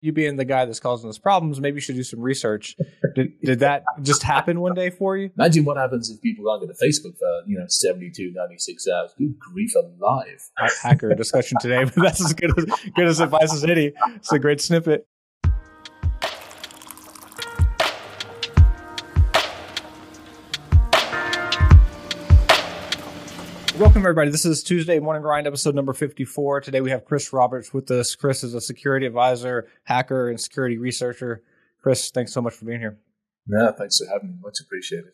you being the guy that's causing us problems, maybe you should do some research. did, did that just happen one day for you? Imagine what happens if people can't go to Facebook for, you know, 72, 96 hours. Good grief alive. Hacker discussion today, but that's as good as, good as advice as any. It's a great snippet. Welcome, everybody. This is Tuesday Morning Grind, episode number 54. Today we have Chris Roberts with us. Chris is a security advisor, hacker, and security researcher. Chris, thanks so much for being here. Yeah, thanks for having me. Much appreciated.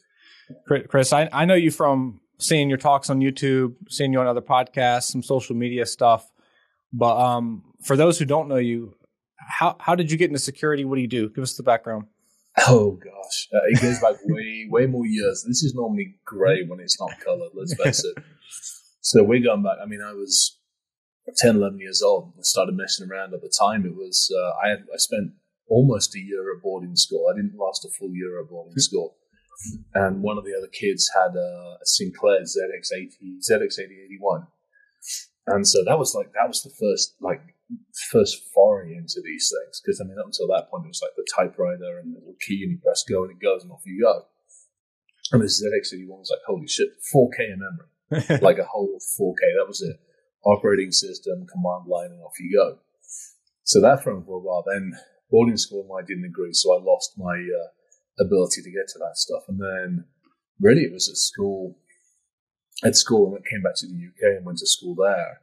Chris, I, I know you from seeing your talks on YouTube, seeing you on other podcasts, some social media stuff. But um, for those who don't know you, how, how did you get into security? What do you do? Give us the background. Oh gosh, uh, it goes back way, way more years. This is normally grey when it's not coloured. Let's face it. So we're going back. I mean, I was 10, 11 years old. I started messing around at the time. It was uh, I had I spent almost a year at boarding school. I didn't last a full year at boarding school. And one of the other kids had a, a Sinclair ZX80 ZX8081, and so that was like that was the first like first foray into these things because I mean up until that point it was like the typewriter and the little key and you press go and it goes and off you go. And the ZX81 was like holy shit, 4K in memory, like a whole 4K. That was it. Operating system, command line, and off you go. So that for a while. Then boarding school, I didn't agree, so I lost my uh, ability to get to that stuff. And then really it was at school. At school, and I came back to the UK and went to school there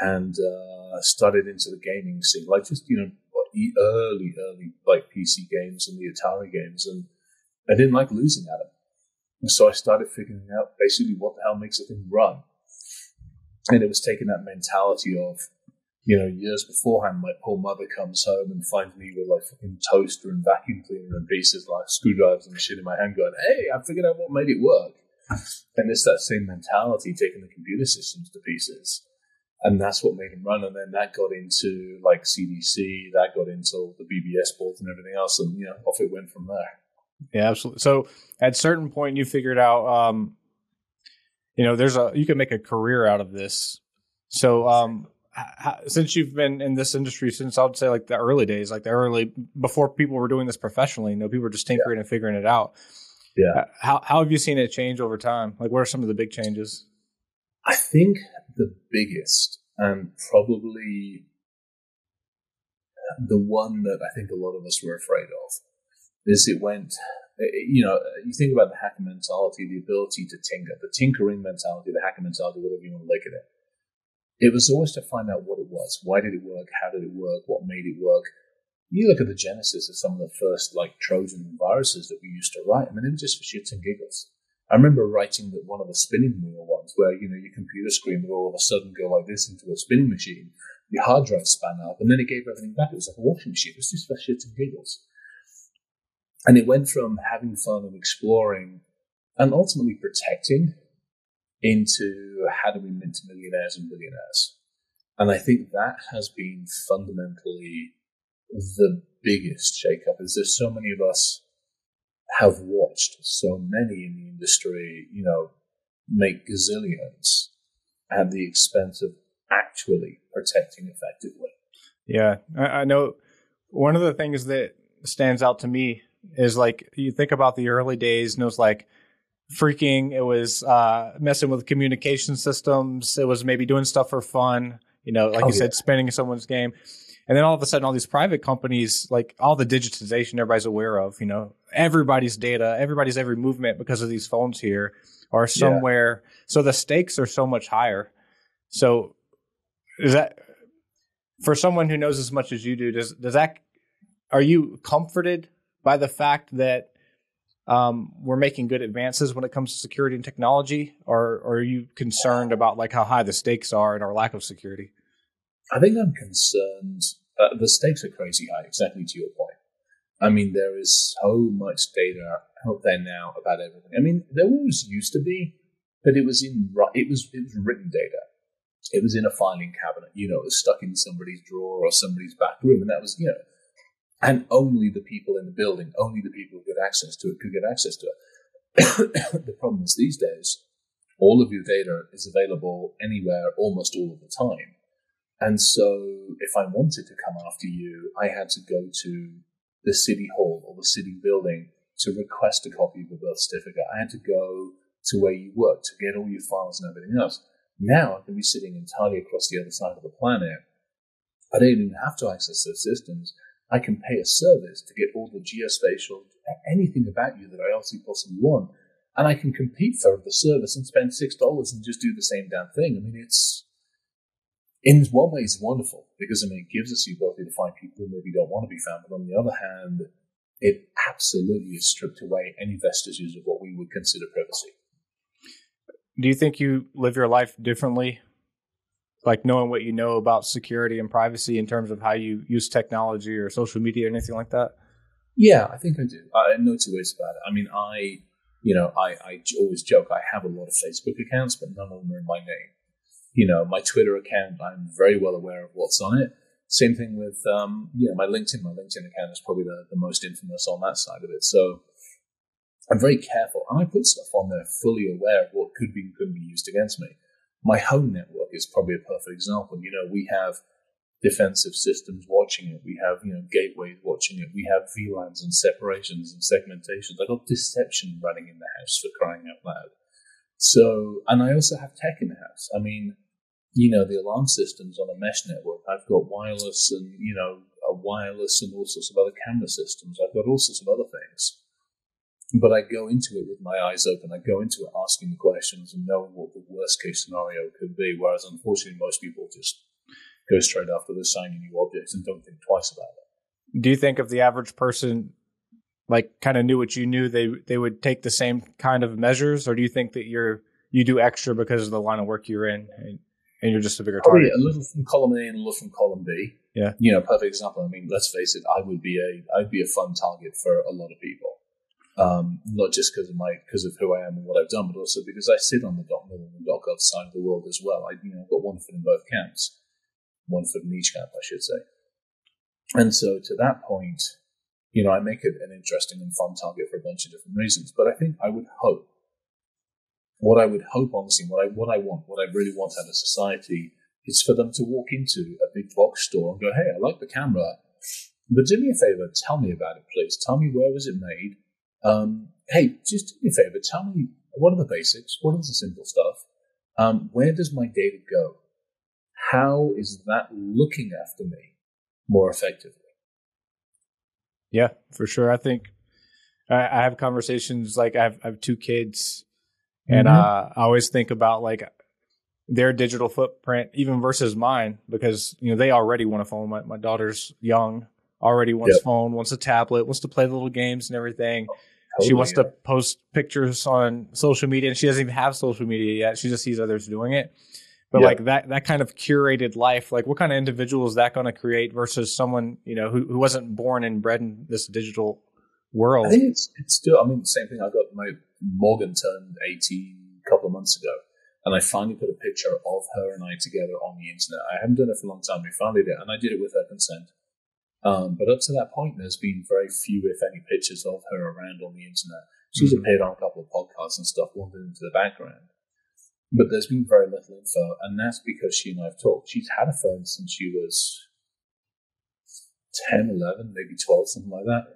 and uh, started into the gaming scene, like just you know early, early like PC games and the Atari games, and I didn't like losing at them, and so I started figuring out basically what the hell makes a thing run, and it was taking that mentality of. You know, years beforehand, my poor mother comes home and finds me with like fucking toaster and vacuum cleaner and pieces like screwdrivers and shit in my hand, going, "Hey, I figured out what made it work." And it's that same mentality taking the computer systems to pieces and that's what made him run. And then that got into like CDC, that got into the BBS boards and everything else, and you know, off it went from there. Yeah, absolutely. So at certain point, you figured out, um, you know, there's a you can make a career out of this. So um, how, since you've been in this industry since I would say like the early days, like the early before people were doing this professionally, you know, people were just tinkering yeah. and figuring it out. Yeah. How how have you seen it change over time? Like, what are some of the big changes? I think the biggest and probably the one that I think a lot of us were afraid of is it went, eh, eh, you know, you think about the hacker mentality, the ability to tinker, the tinkering mentality, the hacker mentality, whatever you want to look at it. It was always to find out what it was. Why did it work? How did it work? What made it work? You look at the genesis of some of the first like Trojan viruses that we used to write. I mean, they were just for shits and giggles. I remember writing that one of the spinning wheel ones where, you know, your computer screen would all of a sudden go like this into a spinning machine. Your hard drive span up and then it gave everything back. It was like a washing machine. It was just for shits and giggles. And it went from having fun and exploring and ultimately protecting into how do we mint millionaires and billionaires. And I think that has been fundamentally the biggest shakeup is there's so many of us have watched so many in the industry, you know, make gazillions at the expense of actually protecting effectively. Yeah, I, I know one of the things that stands out to me is like you think about the early days and it was like phreaking it was uh, messing with communication systems it was maybe doing stuff for fun you know like oh, you yeah. said spinning someone's game and then all of a sudden, all these private companies, like all the digitization everybody's aware of, you know, everybody's data, everybody's every movement because of these phones here are somewhere. Yeah. So the stakes are so much higher. So is that for someone who knows as much as you do, does, does that, are you comforted by the fact that um, we're making good advances when it comes to security and technology, or, or, are you concerned about like how high the stakes are and our lack of security? I think I'm concerned. Uh, the stakes are crazy high, exactly to your point. I mean, there is so much data out there now about everything. I mean, there always used to be, but it was in it was it was written data. It was in a filing cabinet. You know, it was stuck in somebody's drawer or somebody's back room, and that was you know, and only the people in the building, only the people who had access to it could get access to it. the problem is these days, all of your data is available anywhere, almost all of the time. And so if I wanted to come after you, I had to go to the city hall or the city building to request a copy of the birth certificate. I had to go to where you work to get all your files and everything else. Now I can be sitting entirely across the other side of the planet. I don't even have to access those systems. I can pay a service to get all the geospatial, anything about you that I obviously possibly want. And I can compete for the service and spend $6 and just do the same damn thing. I mean, it's, in one way, it's wonderful because I mean, it gives us the ability to find people who maybe don't want to be found. But on the other hand, it absolutely has stripped away any vestiges of what we would consider privacy. Do you think you live your life differently like knowing what you know about security and privacy in terms of how you use technology or social media or anything like that? Yeah, I think I do. I know two ways about it. I mean, I, you know, I, I always joke I have a lot of Facebook accounts, but none of them are in my name. You know, my Twitter account, I'm very well aware of what's on it. Same thing with, um, you know, my LinkedIn. My LinkedIn account is probably the, the most infamous on that side of it. So I'm very careful, and I put stuff on there fully aware of what could be and couldn't be used against me. My home network is probably a perfect example. You know, we have defensive systems watching it. We have, you know, gateways watching it. We have VLANs and separations and segmentations. I got deception running in the house for crying out loud. So, and I also have tech in the house. I mean, you know, the alarm systems on a mesh network. I've got wireless and, you know, a wireless and all sorts of other camera systems. I've got all sorts of other things but I go into it with my eyes open. I go into it asking the questions and knowing what the worst case scenario could be. Whereas unfortunately, most people just go straight after the shiny new objects and don't think twice about it. Do you think if the average person like kind of knew what you knew, they they would take the same kind of measures, or do you think that you're you do extra because of the line of work you're in, and, and you're just a bigger target? A little from column A and a little from column B. Yeah, you know, perfect example. I mean, let's face it, I would be a I'd be a fun target for a lot of people um, not just because of my because of who I am and what I've done, but also because I sit on the .mil and the .gov side of the world as well. I you know got one foot in both camps, one foot in each camp, I should say. And so to that point, you know, I make it an interesting and fun target for a bunch of different reasons. But I think I would hope, what I would hope, honestly, what I what I want, what I really want out of society, is for them to walk into a big box store and go, "Hey, I like the camera." But do me a favor, tell me about it, please. Tell me where was it made? Um, hey, just do me a favor. Tell me what are the basics? What is the simple stuff? Um, where does my data go? How is that looking after me more effectively? Yeah, for sure. I think I, I have conversations like I have, I have two kids, and mm-hmm. uh, I always think about like their digital footprint even versus mine because you know they already want a phone. My, my daughter's young, already wants yep. phone, wants a tablet, wants to play the little games and everything. Totally, she wants to post pictures on social media, and she doesn't even have social media yet. She just sees others doing it. But like that that kind of curated life, like what kind of individual is that going to create versus someone you know who, who wasn't born and bred in this digital world? I think it's it's still. I mean, the same thing. I got my Morgan turned eighteen a couple of months ago, and I finally put a picture of her and I together on the internet. I haven't done it for a long time. We finally did, it, and I did it with her consent. Um, but up to that point, there's been very few, if any, pictures of her around on the internet. She's mm-hmm. appeared on a couple of podcasts and stuff, wandered into the background. But there's been very little info, and that's because she and I have talked. She's had a phone since she was 10, 11, maybe 12, something like that.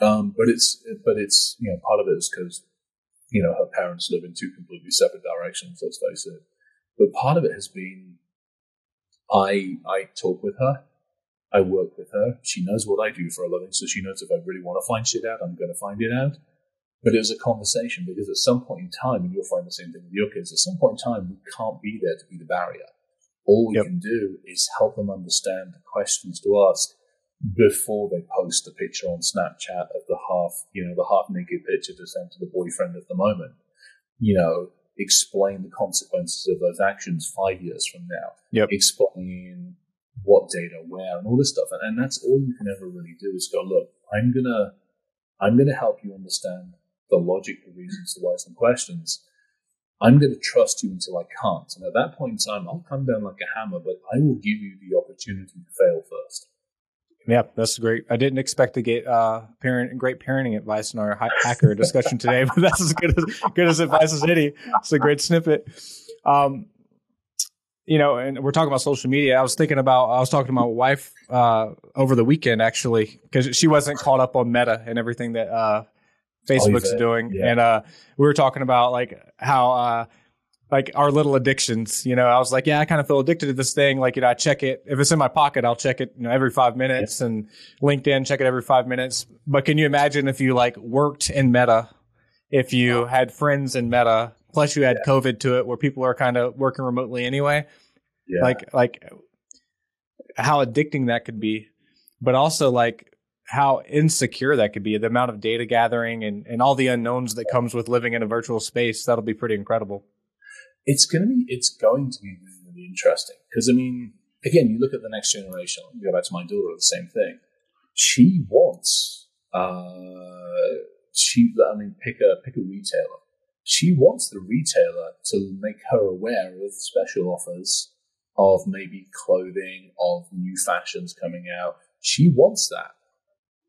Um, but it's, but it's, you know, part of it is because, you know, her parents live in two completely separate directions, let's face it. But part of it has been, I, I talk with her I work with her. She knows what I do for a living, so she knows if I really want to find shit out, I'm going to find it out. But it was a conversation because at some point in time, and you'll find the same thing with your kids, at some point in time, we can't be there to be the barrier. All we yep. can do is help them understand the questions to ask before they post a picture on Snapchat of the half, you know, the half naked picture to send to the boyfriend at the moment. You know, explain the consequences of those actions five years from now. Yep. Explain what data, where, and all this stuff. And, and that's all you can ever really do is go, look, I'm gonna, I'm gonna help you understand the logic, the reasons, the whys, and questions. I'm going to trust you until I can't. And at that point in time, I'll come down like a hammer, but I will give you the opportunity to fail. Yeah, that's great. I didn't expect to get uh, parent great parenting advice in our hacker discussion today, but that's as good as good as advice as any. It's a great snippet. Um, you know, and we're talking about social media. I was thinking about, I was talking to my wife uh, over the weekend actually, because she wasn't caught up on Meta and everything that uh, Facebook's Oh, doing, yeah. and uh, we were talking about like how. Like our little addictions, you know, I was like, yeah, I kind of feel addicted to this thing. Like, you know, I check it. If it's in my pocket, I'll check it, you know, every five minutes and LinkedIn, check it every five minutes. But can you imagine if you like worked in Meta, if you had friends in Meta, plus you had COVID to it where people are kind of working remotely anyway? Yeah. Like, like how addicting that could be, but also like how insecure that could be. The amount of data gathering and, and all the unknowns that comes with living in a virtual space. That'll be pretty incredible. It's going to be it's going to be really, really interesting because I mean, again, you look at the next generation. You go back to my daughter, the same thing. She wants, uh, she I mean, pick a pick a retailer. She wants the retailer to make her aware of special offers of maybe clothing, of new fashions coming out. She wants that.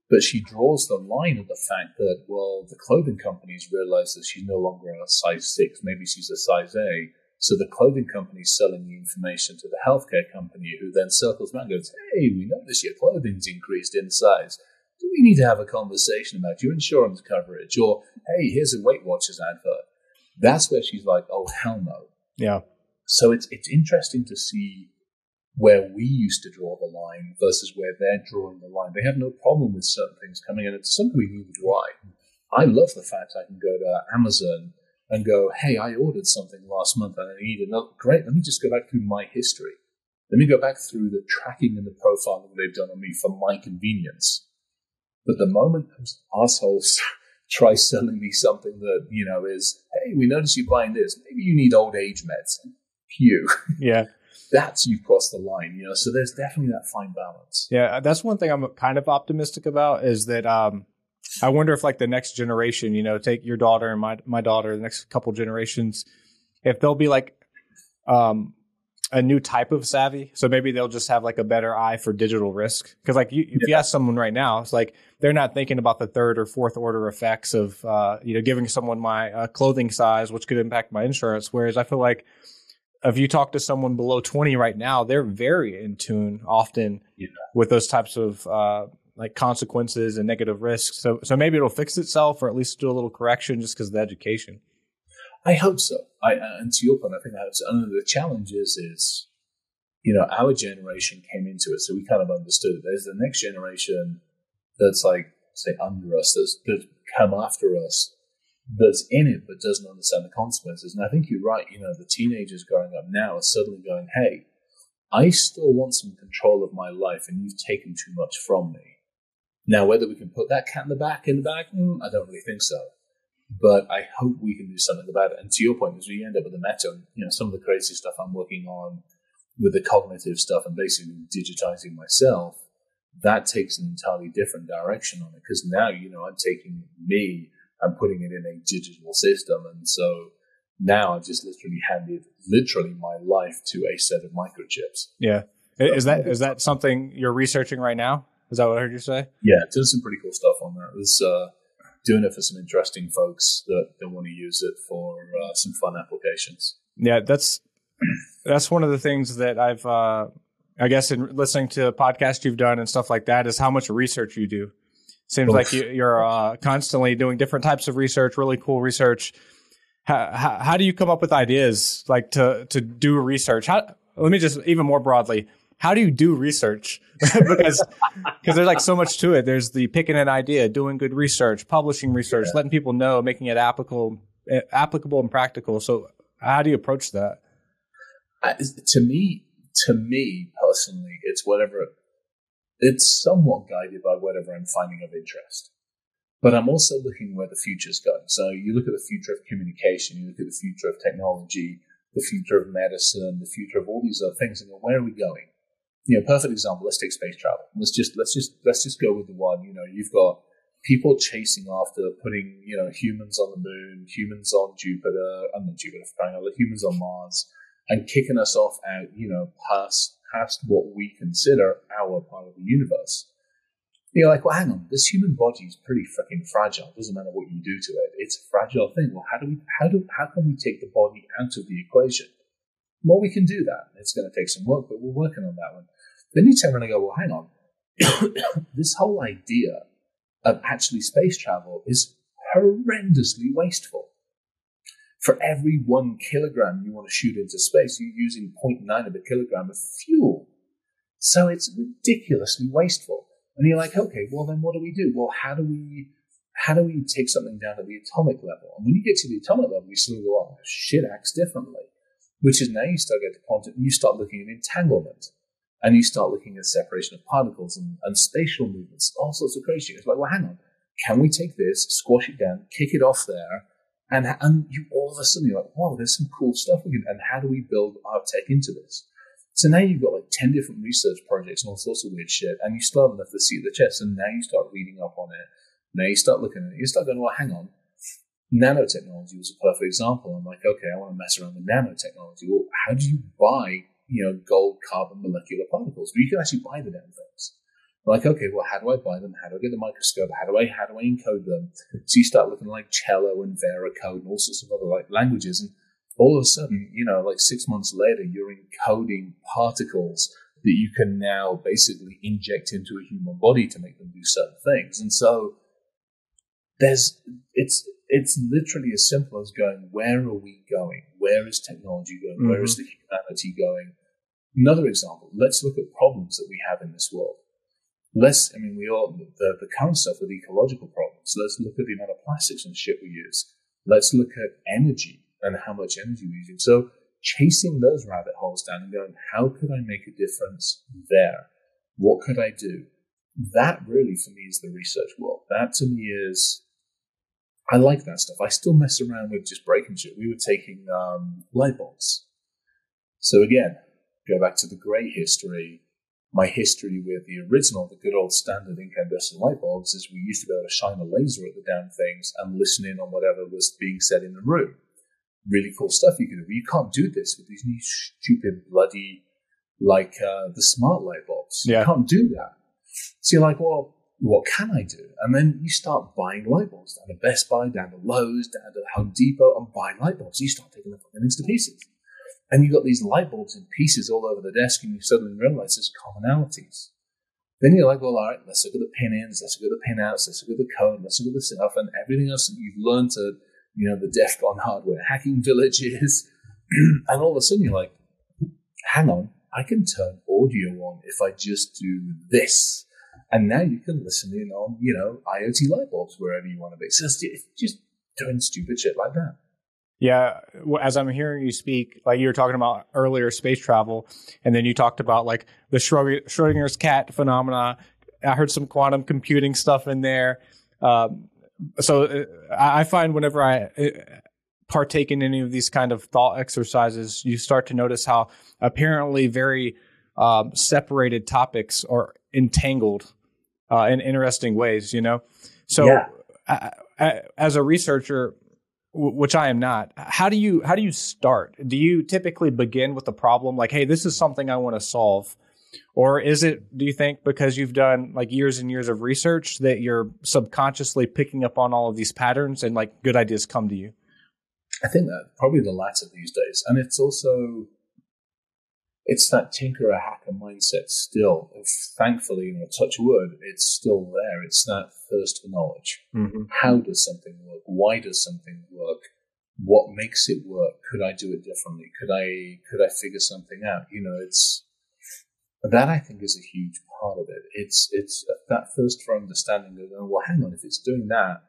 But she draws the line at the fact that, well, the clothing companies realize that she's no longer a size six, maybe she's a size A. So the clothing company's selling the information to the healthcare company, who then circles back and goes, Hey, we notice your clothing's increased in size. Do we need to have a conversation about your insurance coverage? Or, hey, here's a Weight Watchers advert. That's where she's like, oh, hell no. Yeah. So it's it's interesting to see where we used to draw the line versus where they're drawing the line. They have no problem with certain things coming in, and to some degree, neither do I. I love the fact I can go to Amazon and go, "Hey, I ordered something last month and I need another." Great, let me just go back through my history. Let me go back through the tracking and the profiling they've done on me for my convenience. But the moment those assholes try selling me something that you know is, "Hey, we notice you're buying this. Maybe you need old age meds." Pew Yeah. That's you've crossed the line, you know. So there's definitely that fine balance. Yeah, that's one thing I'm kind of optimistic about is that um, I wonder if like the next generation, you know, take your daughter and my my daughter, the next couple generations, if they'll be like um, a new type of savvy. So maybe they'll just have like a better eye for digital risk. Because like you, if you ask someone right now, it's like they're not thinking about the third or fourth order effects of uh, you know giving someone my uh, clothing size, which could impact my insurance. Whereas I feel like if you talk to someone below 20 right now, they're very in tune often Yeah. with those types of uh, like consequences and negative risks. So, so maybe it'll fix itself or at least do a little correction just because of the education. I hope so. I uh, and to your point, I think I hope so. And the challenge is, is you know, our generation came into it, so we kind of understood it. There's the next generation that's like say under us, that's that's come after us, that's in it but doesn't understand the consequences. And I think you're right. You know, the teenagers growing up now are suddenly going, "Hey, I still want some control of my life, and you've taken too much from me." Now, whether we can put that cat in the back in the back, mm, I don't really think so but I hope we can do something about it. And to your point, as we end up with the meta, you know, some of the crazy stuff I'm working on with the cognitive stuff and basically digitizing myself, that takes an entirely different direction on it. Because now, you know, I'm taking me and putting it in a digital system. And so now I've just literally handed literally my life to a set of microchips. Yeah. Is that is that something you're researching right now? Is that what I heard you say? Yeah, doing some pretty cool stuff on that. There's uh, doing it for some interesting folks that, that want to use it for uh, some fun applications. Yeah, that's that's one of the things that I've uh I guess in listening to podcasts you've done and stuff like that is how much research you do. Seems Oof. like you, you're uh, constantly doing different types of research, really cool research. How, how, how do you come up with ideas like to to do research? How, let me just even more broadly, how do you do research? because because there's like so much to it. There's the picking an idea, doing good research, publishing research, letting people know, making it applicable eh, applicable and practical. So how do you approach that? I, to me, to me personally, it's whatever. It's somewhat guided by whatever I'm finding of interest, but I'm also looking where the future's going. So you look at the future of communication, you look at the future of technology, the future of medicine, the future of all these other things, and where are we going? You know, perfect example. Let's take space travel. Let's just let's just let's just go with the one. You know, you've got people chasing after putting you know humans on the moon, humans on Jupiter, I'm Jupiter, for crying out humans on Mars, and kicking us off out, you know, past past what we consider our part of the universe. You're like, well, hang on, this human body is pretty freaking fragile. Doesn't matter what you do to it; it's a fragile thing. Well, how do we how do how can we take the body out of the equation? Well, we can do that. It's going to take some work, but we're working on that one. Then you turn around and go, well, hang on. this whole idea of actually space travel is horrendously wasteful. For every one kilogram you want to shoot into space, you're using 0.9 of a kilogram of fuel. So it's ridiculously wasteful. And you're like, okay, well then what do we do? Well, how do we how do we take something down to the atomic level? And when you get to the atomic level, you of go, oh, shit acts differently. Which is now you start getting to quantum, you start looking at entanglement. And you start looking at separation of particles and, and spatial movements, all sorts of crazy shit. It's like, well, hang on. Can we take this, squash it down, kick it off there, and, and you all of a sudden you're like, wow, there's some cool stuff we can, and how do we build our tech into this? So now you've got like 10 different research projects and all sorts of weird shit, and you still have enough to see the chest, and now you start reading up on it. Now you start looking at it, you start going, well, hang on. Nanotechnology was a perfect example. I'm like, okay, I want to mess around with nanotechnology. Well, how do you buy, you know, gold carbon molecular particles? Well, you can actually buy the damn things. Like, okay, well, how do I buy them? How do I get the microscope? How do I how do I encode them? So you start looking like Cello and Veracode and all sorts of other like languages, and all of a sudden, you know, like six months later, you're encoding particles that you can now basically inject into a human body to make them do certain things. And so there's it's it's literally as simple as going, where are we going? Where is technology going? Mm-hmm. Where is mm-hmm. the humanity going? Another example, let's look at problems that we have in this world. Let's, I mean, we all, the, the current stuff with ecological problems. Let's look at the amount of plastics and shit we use. Let's look at energy and how much energy we're using. So chasing those rabbit holes down and going, how could I make a difference there? What could I do? That really for me is the research world. That to me is, I like that stuff. I still mess around with just breaking shit. We were taking um, light bulbs. So again, go back to the grey history. My history with the original, the good old standard incandescent light bulbs is we used to be able to shine a laser at the damn things and listen in on whatever was being said in the room really cool stuff you can do. But you can't do this with these new stupid bloody like uh, the smart light bulbs. Yeah. You can't do that. So you're like, well, what can I do? And then you start buying light bulbs down to Best Buy, down to Lowe's, down to Home Depot, and buying light bulbs. You start taking the fucking into pieces. And you've got these light bulbs in pieces all over the desk, and you suddenly realize there's commonalities. Then you're like, well, all right, let's look at the pin ins, let's look at the pin outs, let's look at the code, let's look at the stuff, and everything else that you've learned to you know, the DEF CON hardware hacking villages. and all of a sudden you're like, hang on, I can turn audio on if I just do this. And now you can listen in on, you know, IoT light bulbs wherever you want to be. So it's just doing stupid shit like that. Yeah, as I'm hearing you speak, like you were talking about earlier space travel, and then you talked about like the Schrodinger's cat phenomena. I heard some quantum computing stuff in there. Um, so uh, I find whenever I uh, partake in any of these kind of thought exercises, you start to notice how apparently very um, separated topics are entangled uh, in interesting ways. You know, so yeah. I, I, as a researcher, which I am not, how do you how do you start? Do you typically begin with a problem like, "Hey, this is something I want to solve," Or is it, do you think, because you've done like years and years of research that you're subconsciously picking up on all of these patterns and like good ideas come to you? I think that probably the latter these days. And it's also, it's that tinkerer hacker mindset still. If thankfully, you know, touch wood, it's still there. It's that thirst for knowledge. Mm-hmm. How does something work? Why does something work? What makes it work? Could I do it differently? Could I could I figure something out? You know, it's that I think is a huge part of it. It's it's that first for understanding of oh, well, hang on, if it's doing that,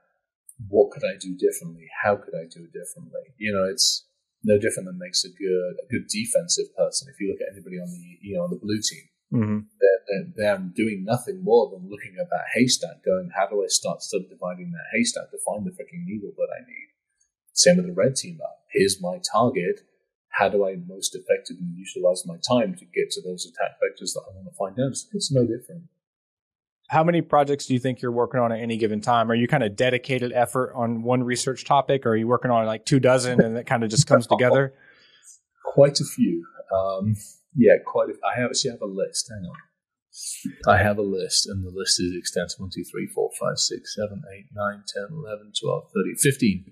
what could I do differently? How could I do it differently? You know, it's no different than makes a good a good defensive person. If you look at anybody on the you know on the blue team, mm-hmm. they're, they're, they're, doing nothing more than looking at that haystack, going, how do I start subdividing that haystack to find the freaking needle that I need? Same with the red team up. Here's my target how do I most effectively utilize my time to get to those attack vectors that I want to find out? It's no different. How many projects do you think you're working on at any given time? Are you kind of dedicated effort on one research topic, or are you working on like two dozen and it kind of just comes together? Quite a few. Um, yeah, quite. A, I have actually have a list. Hang on. I have a list, and the list is extensive 1, 2, 3, 4, 5, 6, 7, 8, 9, 10, 11, 12, 13, 15.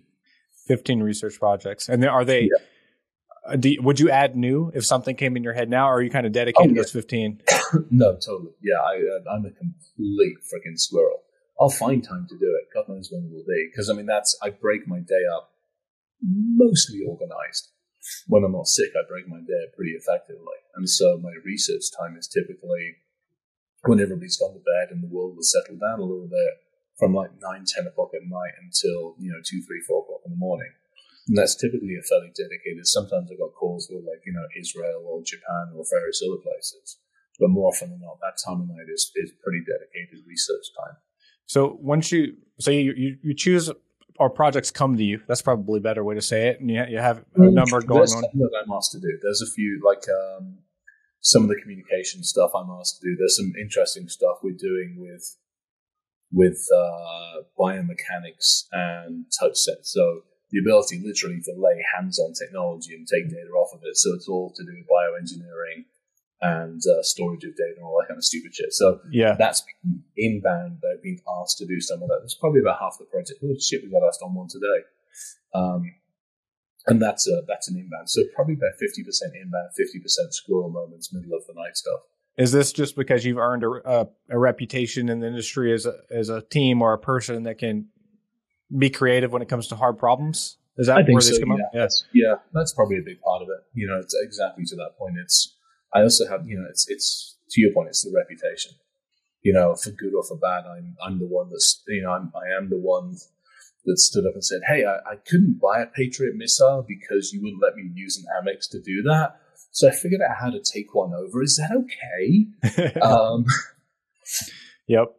15 research projects. And are they. Yeah do you- would you add new if something came in your head now, or are you kind of dedicated Oh, to yeah. those 15? no, totally. Yeah, I, uh, I'm a complete freaking squirrel. I'll find time to do it. God knows when it will be. Because I mean, that's I break my day up mostly organized. When I'm not sick, I break my day up pretty effectively, and so my research time is typically when everybody's gone to bed and the world will settle down a little bit, from like nine, ten o'clock at night until you know two, three, four o'clock in the morning. And that's typically a fairly dedicated. Sometimes I've got calls with like, you know, Israel or Japan or various other places. But more often than not, that time of night is, is pretty dedicated research time. So once you, so you, you, you choose or projects come to you. That's probably a better way to say it. And you, you have a number going There's on. that I'm asked to do. There's a few, like um, some of the communication stuff I'm asked to do. There's some interesting stuff we're doing with with uh, biomechanics and touch sets. So the ability literally to lay hands on technology and take data off of it. So it's all to do with bioengineering and uh, storage of data and all that kind of stupid shit. So Yeah. that's been inbound. They've been asked to do some of that. That's probably about half the project. Oh shit, we got asked on one today. Um, and that's a, that's an inbound. So probably about 50% inbound, 50% squirrel moments, middle of the night stuff. Is this just because you've earned a, a, a reputation in the industry as a, as a team or a person that can be creative when it comes to hard problems? Is that I think where so, these come up? yeah. That's, yeah, that's probably a big part of it. You know, it's exactly to that point. It's, I also have, you know, it's, it's, to your point, it's the reputation. You know, for good or for bad, I'm, I'm the one that's, you know, I'm, I am the one that stood up and said, Hey, I, I couldn't buy a Patriot missile because you wouldn't let me use an Amex to do that. So I figured out how to take one over. Is that okay? um, yep.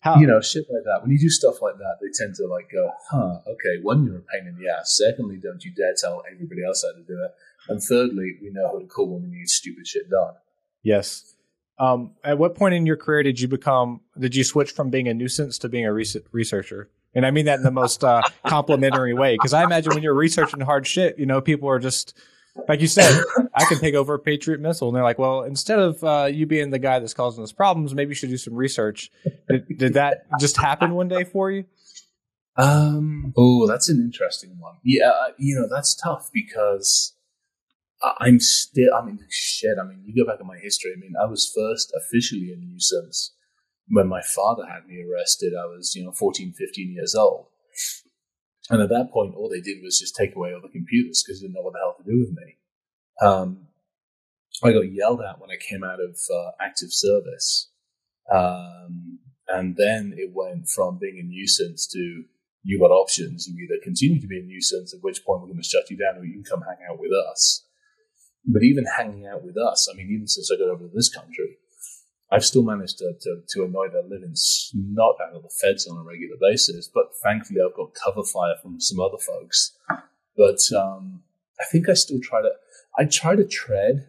How, you know, shit like that. When you do stuff like that, they tend to like go, huh, okay, one, you're a pain in the ass. Secondly, don't you dare tell everybody else how to do it. And thirdly, we know how to call when we need stupid shit done. Yes. Um, at what point in your career did you become? Did you switch from being a nuisance to being a res- researcher? And I mean that in the most uh, complimentary way, because I imagine when you're researching hard shit, you know, people are just like you said. I can take over a Patriot missile, and they're like, "Well, instead of uh, you being the guy that's causing us problems, maybe you should do some research." Did, did that just happen one day for you? Um, oh, that's an interesting one. Yeah, uh, you know, that's tough because I'm still, I mean, shit, I mean, you go back in my history, I mean, I was first officially a nuisance when my father had me arrested. I was, you know, 14, 15 years old. And at that point, all they did was just take away all the computers because they didn't know what the hell to do with me. Um, I got yelled at when I came out of uh, active service. Um, and then it went from being a nuisance to you got options. You either continue to be a nuisance, at which point we're going to shut you down, or you can come hang out with us. But even hanging out with us, I mean, even since I got over to this country, I've still managed to, to, to annoy the living snot out of the feds on a regular basis. But thankfully, I've got cover fire from some other folks. But um, I think I still try to, I try to tread.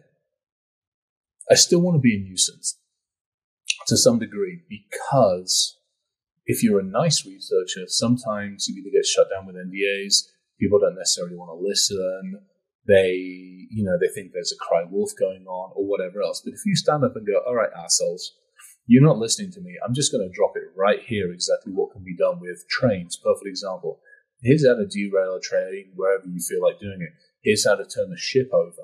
I still want to be a nuisance to some degree because if you're a nice researcher, sometimes you either get shut down with NDAs, people don't necessarily want to listen, they, you know, they think there's a cry wolf going on or whatever else. But if you stand up and go, all right, assholes, you're not listening to me, I'm just going to drop it right here exactly what can be done with trains. Perfect example. Here's how to derail a train wherever you feel like doing it. Here's how to turn the ship over.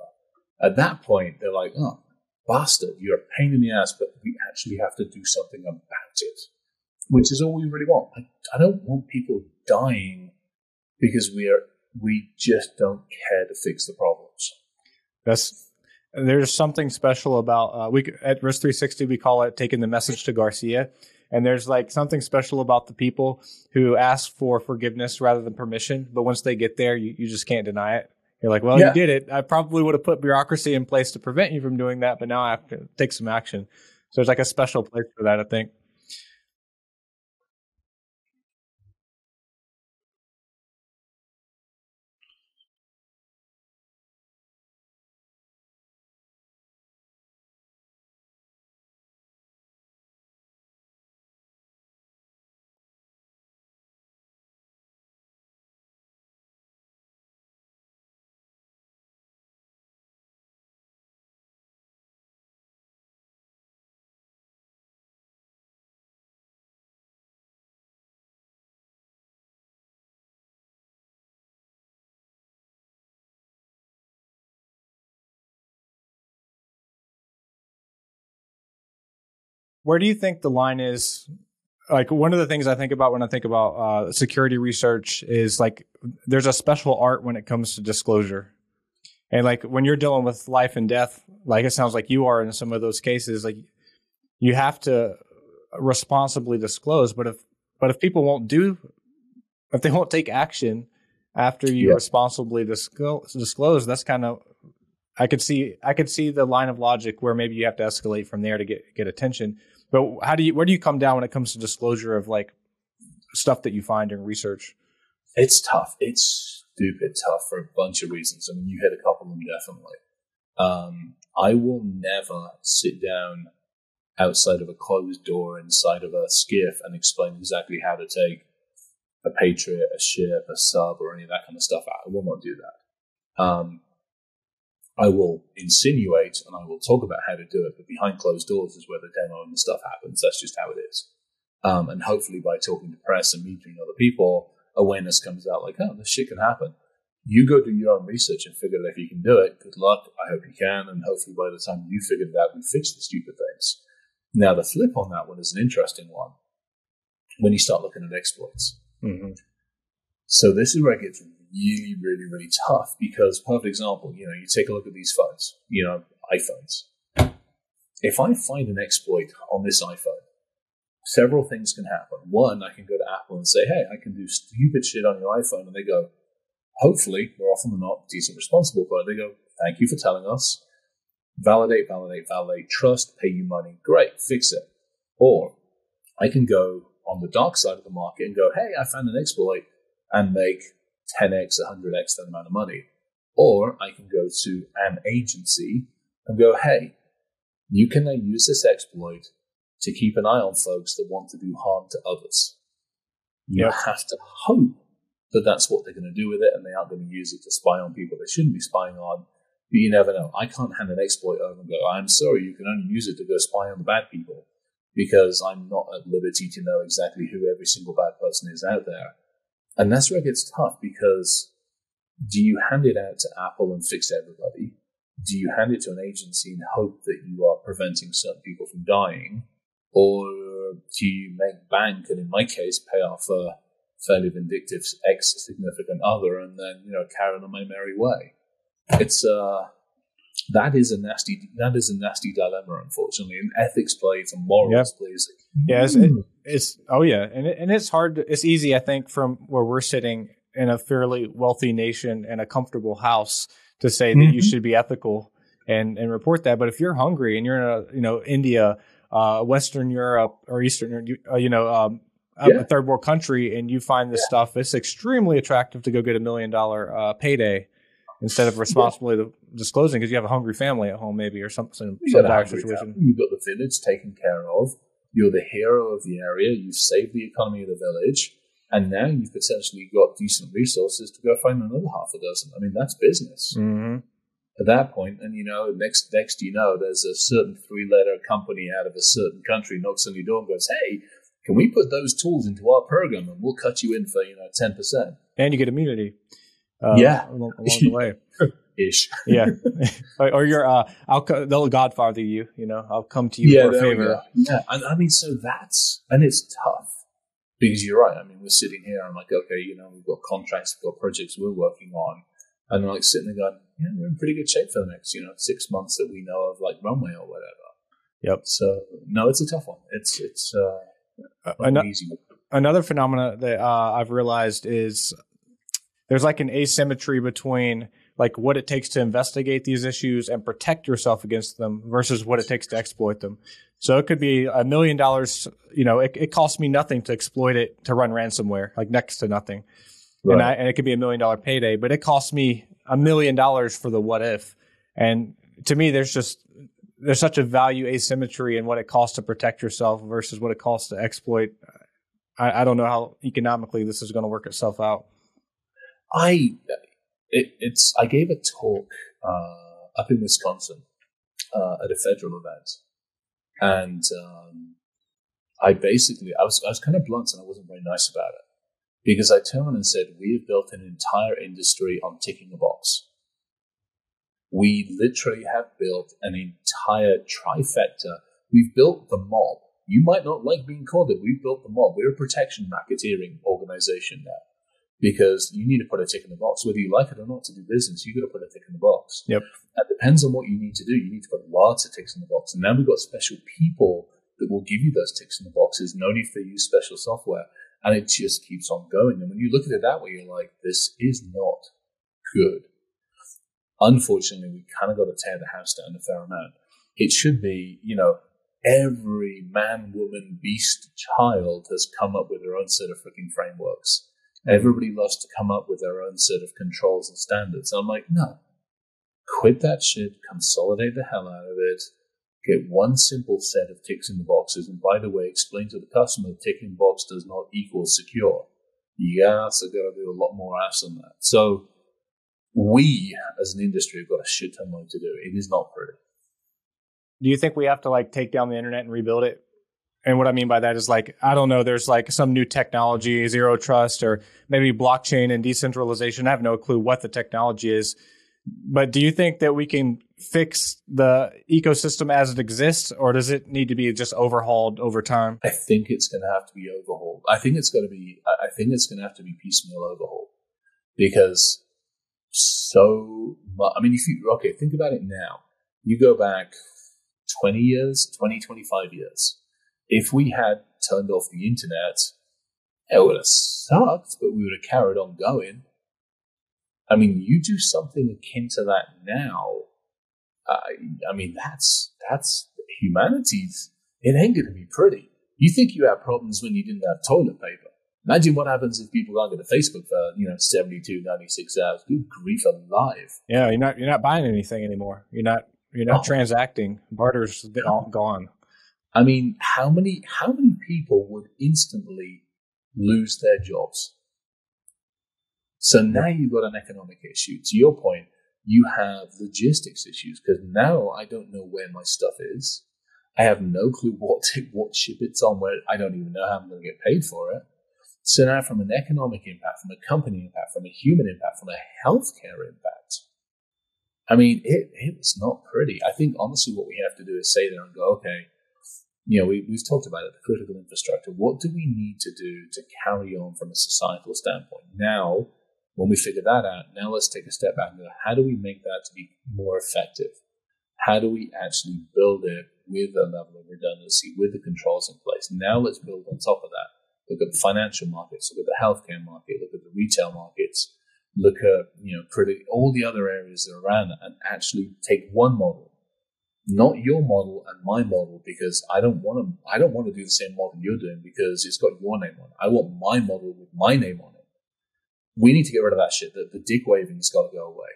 At that point, they're like, oh, bastard, you're a pain in the ass, but we actually have to do something about it which is all we really want. I, I don't want people dying because we are we just don't care to fix the problems. That's there's something special about uh, we at risk3sixty we call it taking the message to Garcia, and there's like something special about the people who ask for forgiveness rather than permission, but once they get there, you, you just can't deny it. You're like, well, Yeah. you did it. I probably would have put bureaucracy in place to prevent you from doing that, but now I have to take some action. So there's like a special place for that, I think. Where do you think the line is? Like one of the things I think about when I think about uh, security research is like there's a special art when it comes to disclosure. And like when you're dealing with life and death, like it sounds like you are in some of those cases, like you have to responsibly disclose. But if but if people won't do, if they won't take action after you Yeah. responsibly disclose, disclose, that's kind of I could see I could see the line of logic where maybe you have to escalate from there to get get attention. But how do you where do you come down when it comes to disclosure of like stuff that you find in research? It's tough. It's stupid tough for a bunch of reasons. I mean, you hit a couple of them definitely. Um, I will never sit down outside of a closed door inside of a SCIF and explain exactly how to take a Patriot, a ship, a sub, or any of that kind of stuff. I will not do that. Um, I will insinuate and I will talk about how to do it, but behind closed doors is where the demo and the stuff happens. That's just how it is. Um, and hopefully, by talking to press and meeting other people, awareness comes out like, oh, this shit can happen. You go do your own research and figure out if you can do it. Good luck. I hope you can. And hopefully, by the time you figure it out, we fix the stupid things. Now, the flip on that one is an interesting one when you start looking at exploits. Mm-hmm. So this is where it gets really, really, really tough because, perfect example, you know, you take a look at these phones, you know, iPhones. If I find an exploit on this iPhone, several things can happen. One, I can go to Apple and say, hey, I can do stupid shit on your iPhone. And they go, hopefully, more often than not, decent responsible, but they go, thank you for telling us. Validate, validate, validate, trust, pay you money. Great, fix it. Or I can go on the dark side of the market and go, hey, I found an exploit and make 10x, 100x that amount of money. Or I can go to an agency and go, hey, you can now use this exploit to keep an eye on folks that want to do harm to others. You Yep. have to hope that that's what they're going to do with it and they aren't going to use it to spy on people they shouldn't be spying on. But you never know. I can't hand an exploit over and go, I'm sorry, you can only use it to go spy on the bad people because I'm not at liberty to know exactly who every single bad person is out there. And that's where it gets tough because do you hand it out to Apple and fix everybody? Do you hand it to an agency and hope that you are preventing certain people from dying? Or do you make bank and in my case pay off a fairly vindictive ex significant other and then, you know, carry on my merry way? It's uh that is a nasty that is a nasty dilemma unfortunately. And ethics plays and morals plays Yeah, it's, it, it's oh yeah, and it, and it's hard. To, it's easy, I think, from where we're sitting in a fairly wealthy nation and a comfortable house to say that you Mhm. should be ethical and and report that. But if you're hungry and you're in a you know India, uh, Western Europe or Eastern, uh, you know, um, a- Yeah. a third world country, and you find this stuff, it's extremely attractive to go get a million dollar uh, payday instead of responsibly disclosing because you have a hungry family at home, maybe or some some, you some dire situation. Family. You've got the village taken care of. You're the hero of the area. You've saved the economy of the village. And now you've potentially got decent resources to go find another half a dozen. I mean, that's business hmm at that point. And, you know, next, next you know, there's a certain three letter company out of a certain country knocks on your door and goes, Hey, can we put those tools into our program and we'll cut you in for, you know, 10%? and you get immunity. Uh, Yeah. along, along the way. Ish. Yeah, or, you're uh, I'll co- they'll Godfather you. You know, I'll come to you yeah, for a favor. Yeah, and I mean, so that's and it's tough because you're right. I mean, we're sitting here. I'm like, okay, you know, we've got contracts, we've got projects we're working on, and I'm like sitting there going, yeah, we're in pretty good shape for the next, you know, six months that we know of, like runway or whatever. Yep. So no, it's a tough one. It's it's uh, Uh, an easy one. another phenomena that uh, I've realized is there's like an asymmetry between like what it takes to investigate these issues and protect yourself against them versus what it takes to exploit them. So it could be a million dollars. You know, it, it costs me nothing to exploit it to run ransomware, like next to nothing. and, I, and it could be a million dollar payday, but it costs me a million dollars for the what if. And to me, there's just there's such a value asymmetry in what it costs to protect yourself versus what it costs to exploit. I, I don't know how economically this is going to work itself out. I it, it's I gave a talk uh, up in Wisconsin uh, at a federal event, and um, I basically I was I was kind of blunt and I wasn't very nice about it because I turned and said we have built an entire industry on ticking a box. We literally have built an entire trifecta. We've built the mob. You might not like being called it. We've built the mob. We're a protection racketeering organization now because you need to put a tick in the box. Whether you like it or not to do business, you've got to put a tick in the box. Yep. That depends on what you need to do. You need to put lots of ticks in the box. And now we've got special people that will give you those ticks in the boxes, no need for use special software. And it just keeps on going. And when you look at it that way, you're like, this is not good. Unfortunately, we kind of got to tear the house down a fair amount. It should be, you know, every man, woman, beast, child has come up with their own set of freaking frameworks. Everybody loves to come up with their own set of controls and standards. I'm like, no, quit that shit, consolidate the hell out of it, get one simple set of ticks in the boxes. And by the way, explain to the customer ticking box does not equal secure. Yeah, so got to do a lot more ass than that. So we as an industry have got a shit ton more to do. It is not pretty. Do you think we have to like take down the internet and rebuild it? And what I mean by that is like, I don't know, there's like some new technology, zero trust, or maybe blockchain and decentralization. I have no clue what the technology is. But do you think that we can fix the ecosystem as it exists, or does it need to be just overhauled over time? I think it's going to have to be overhauled. I think it's going to be. I think it's going to have to be piecemeal overhaul because so. Much, I mean, if you okay, think about it now. You go back twenty years, 20, 25 years. If we had turned off the internet, it would have sucked, but we would have carried on going. I mean, you do something akin to that now. Uh, I mean, that's that's humanity's. It ain't going to be pretty. You think you had problems when you didn't have toilet paper. Imagine what happens if people can't go to Facebook for you know 72, 96 hours. Good grief alive. Yeah, you're not you're not buying anything anymore. You're not you're not oh. transacting. Barter's all gone. I mean, how many how many people would instantly lose their jobs? So now you've got an economic issue. To your point, you have logistics issues because now I don't know where my stuff is. I have no clue what to, what ship it's on. Where I don't even know how I'm going to get paid for it. So now, from an economic impact, from a company impact, from a human impact, from a healthcare impact, I mean, it it was not pretty. I think honestly, what we have to do is say there and go, okay, you know, we, we've talked about it, the critical infrastructure. What do we need to do to carry on from a societal standpoint now? When we figure that out, now let's take a step back and go, how do we make that to be more effective? How do we actually build it with a level of redundancy, with the controls in place? Now let's build on top of that. Look at the financial markets, look at the healthcare market, look at the retail markets, look at, you know, all the other areas that are around that and actually take one model, not your model and my model, because I don't want to, I don't want to do the same model you're doing because it's got your name on it. I want my model with my name on it we need to get rid of that shit. The, the dick waving's got to go away.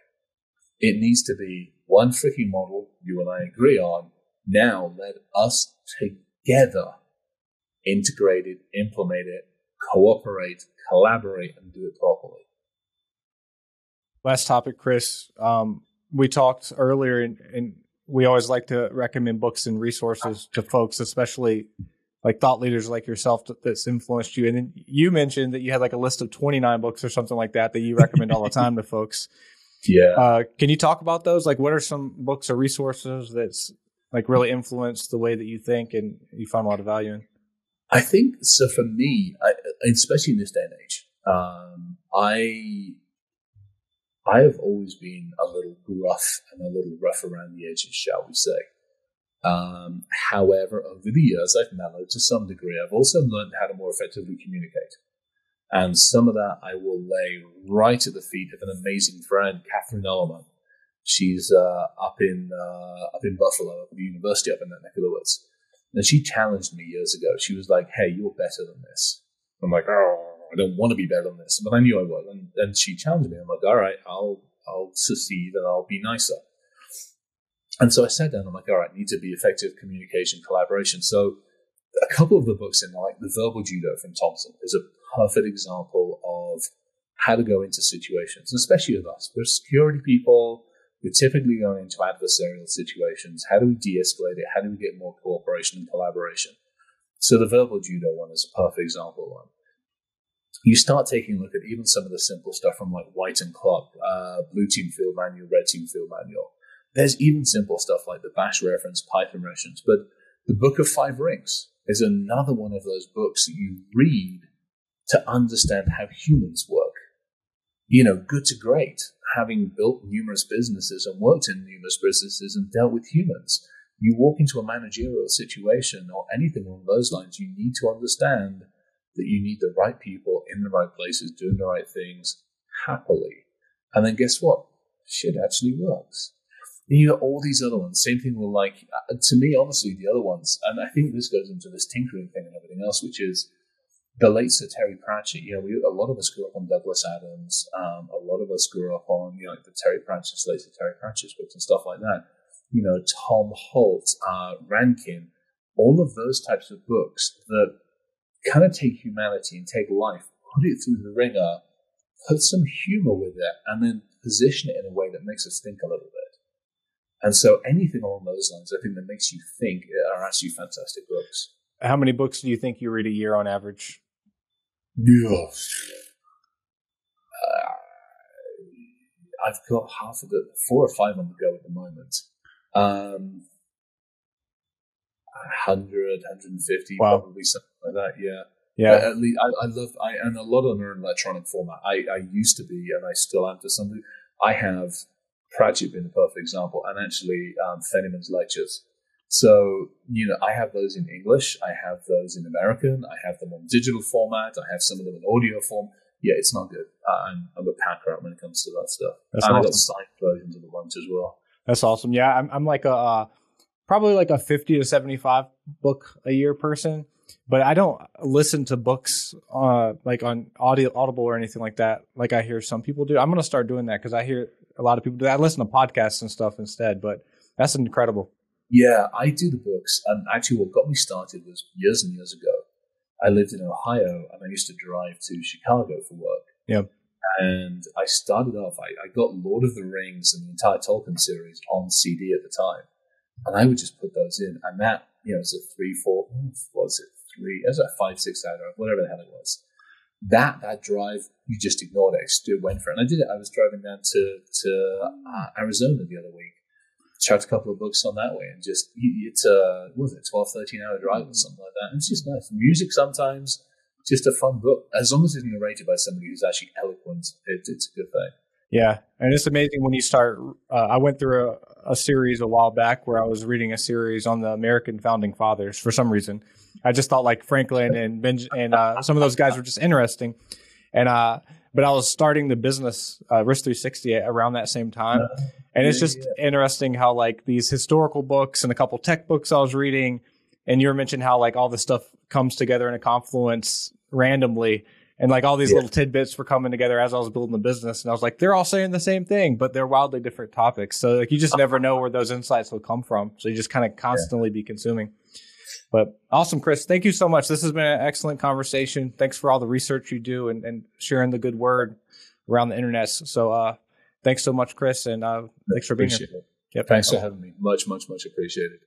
It needs to be one freaking model you and I agree on. Now let us together integrate it, implement it, cooperate, collaborate, and do it properly. Last topic, Chris. Um, we talked earlier, in, and we always like to recommend books and resources to folks, especially like thought leaders like yourself that's influenced you. And then you mentioned that you had like a list of 29 books or something like that that you recommend all the time to folks. Yeah. Uh, can you talk about those? Like, what are some books or resources that's like really influenced the way that you think and you find a lot of value in? I think so. For me, I, especially in this day and age, um, I I have always been a little gruff and a little rough around the edges, shall we say? Um, however, over the years, I've mellowed to some degree. I've also learned how to more effectively communicate. And some of that I will lay right at the feet of an amazing friend, Catherine Ellerman. She's uh, up in uh, up in Buffalo, at the university up in that neck of the woods. And she challenged me years ago. She was like, "Hey, you're better than this." I'm like, "Oh, I don't want to be better than this," but I knew I was. And she challenged me. I'm like, "All right, I'll I'll succeed and I'll be nicer." And so I sat down. I'm like, all right, need to be effective communication, collaboration. So a couple of the books in like the verbal judo from Thompson is a perfect example of how to go into situations, especially with us. We're security people. We're typically going into adversarial situations. How do we de-escalate it? How do we get more cooperation and collaboration? So the verbal judo one is a perfect example of one. You start taking a look at even some of the simple stuff from like White and Clark, uh, Blue Team Field Manual, Red Team Field Manual there's even simple stuff like the bash reference, Python reference, but The Book of Five Rings is another one of those books that you read to understand how humans work. You know, good to great, having built numerous businesses and worked in numerous businesses and dealt with humans. You walk into a managerial situation or anything along those lines, you need to understand that you need the right people in the right places doing the right things happily. And then guess what? Shit actually works. And you got all these other ones. Same thing with like, uh, to me, honestly, the other ones, and I think this goes into this tinkering thing and everything else, which is the late Sir Terry Pratchett. You know, we, a lot of us grew up on Douglas Adams. Um, a lot of us grew up on you know the Terry Pratchett, late Sir Terry Pratchett's books and stuff like that. You know, Tom Holt, uh, Rankin, all of those types of books that kind of take humanity and take life, put it through the ringer, put some humor with it, and then position it in a way that makes us think a little bit. And so anything along those lines, I think that makes you think are actually fantastic books. How many books do you think you read a year on average? Yeah. Uh, I've got half of the four or five on the go at the moment. Um, 100, 150, wow. probably something like that. Yeah. Yeah. At least I, I love, I, and a lot of them are in electronic format. I, I used to be, and I still am to some degree. I have Pratchett being a perfect example, and actually um, Feynman's lectures. So, you know, I have those in English, I have those in American, I have them on digital format, I have some of them in audio form. Yeah, it's not good. I'm, I'm a packer out when it comes to that stuff. That's and awesome. I got signed versions of the bunch as well. That's awesome. Yeah, I'm, I'm like a uh, probably like a 50 to 75 book a year person, but I don't listen to books uh, like on audio, Audible or anything like that. Like I hear some people do. I'm gonna start doing that because I hear a lot of people do that. I listen to podcasts and stuff instead, but that's incredible. Yeah, I do the books. And actually, what got me started was years and years ago. I lived in Ohio and I used to drive to Chicago for work. Yeah. And I started off, I, I got Lord of the Rings and the entire Tolkien series on CD at the time. And I would just put those in. And that, you know, it's a three, four, was it? Three, it was a five, six hour, whatever the hell it was that that drive you just ignored it. I still went for it. And I did it. I was driving down to to uh, Arizona the other week, chucked a couple of books on that way, and just it's a was it 12, 13 hour drive or something like that. And it's just nice. Music sometimes, just a fun book as long as it's narrated by somebody who's actually eloquent. It, it's a good thing. Yeah, and it's amazing when you start. Uh, I went through a, series a while back where I was reading a series on the American founding fathers for some reason. I just thought like Franklin and Benj- and uh, some of those guys were just interesting, and uh, but I was starting the business uh, risk3sixty around that same time, and it's just interesting how like these historical books and a couple tech books I was reading, and you were mentioning how like all this stuff comes together in a confluence randomly and like all these yeah. little tidbits were coming together as I was building the business, and I was like, they're all saying the same thing, but they're wildly different topics. So like you just never know where those insights will come from. So you just kind of constantly yeah. be consuming. But awesome, Chris. Thank you so much. This has been an excellent conversation. Thanks for all the research you do and, and sharing the good word around the internet. So uh, thanks so much, Chris, and uh, thanks for being here. It. Yep. Thanks for having me. Much, much, much appreciated.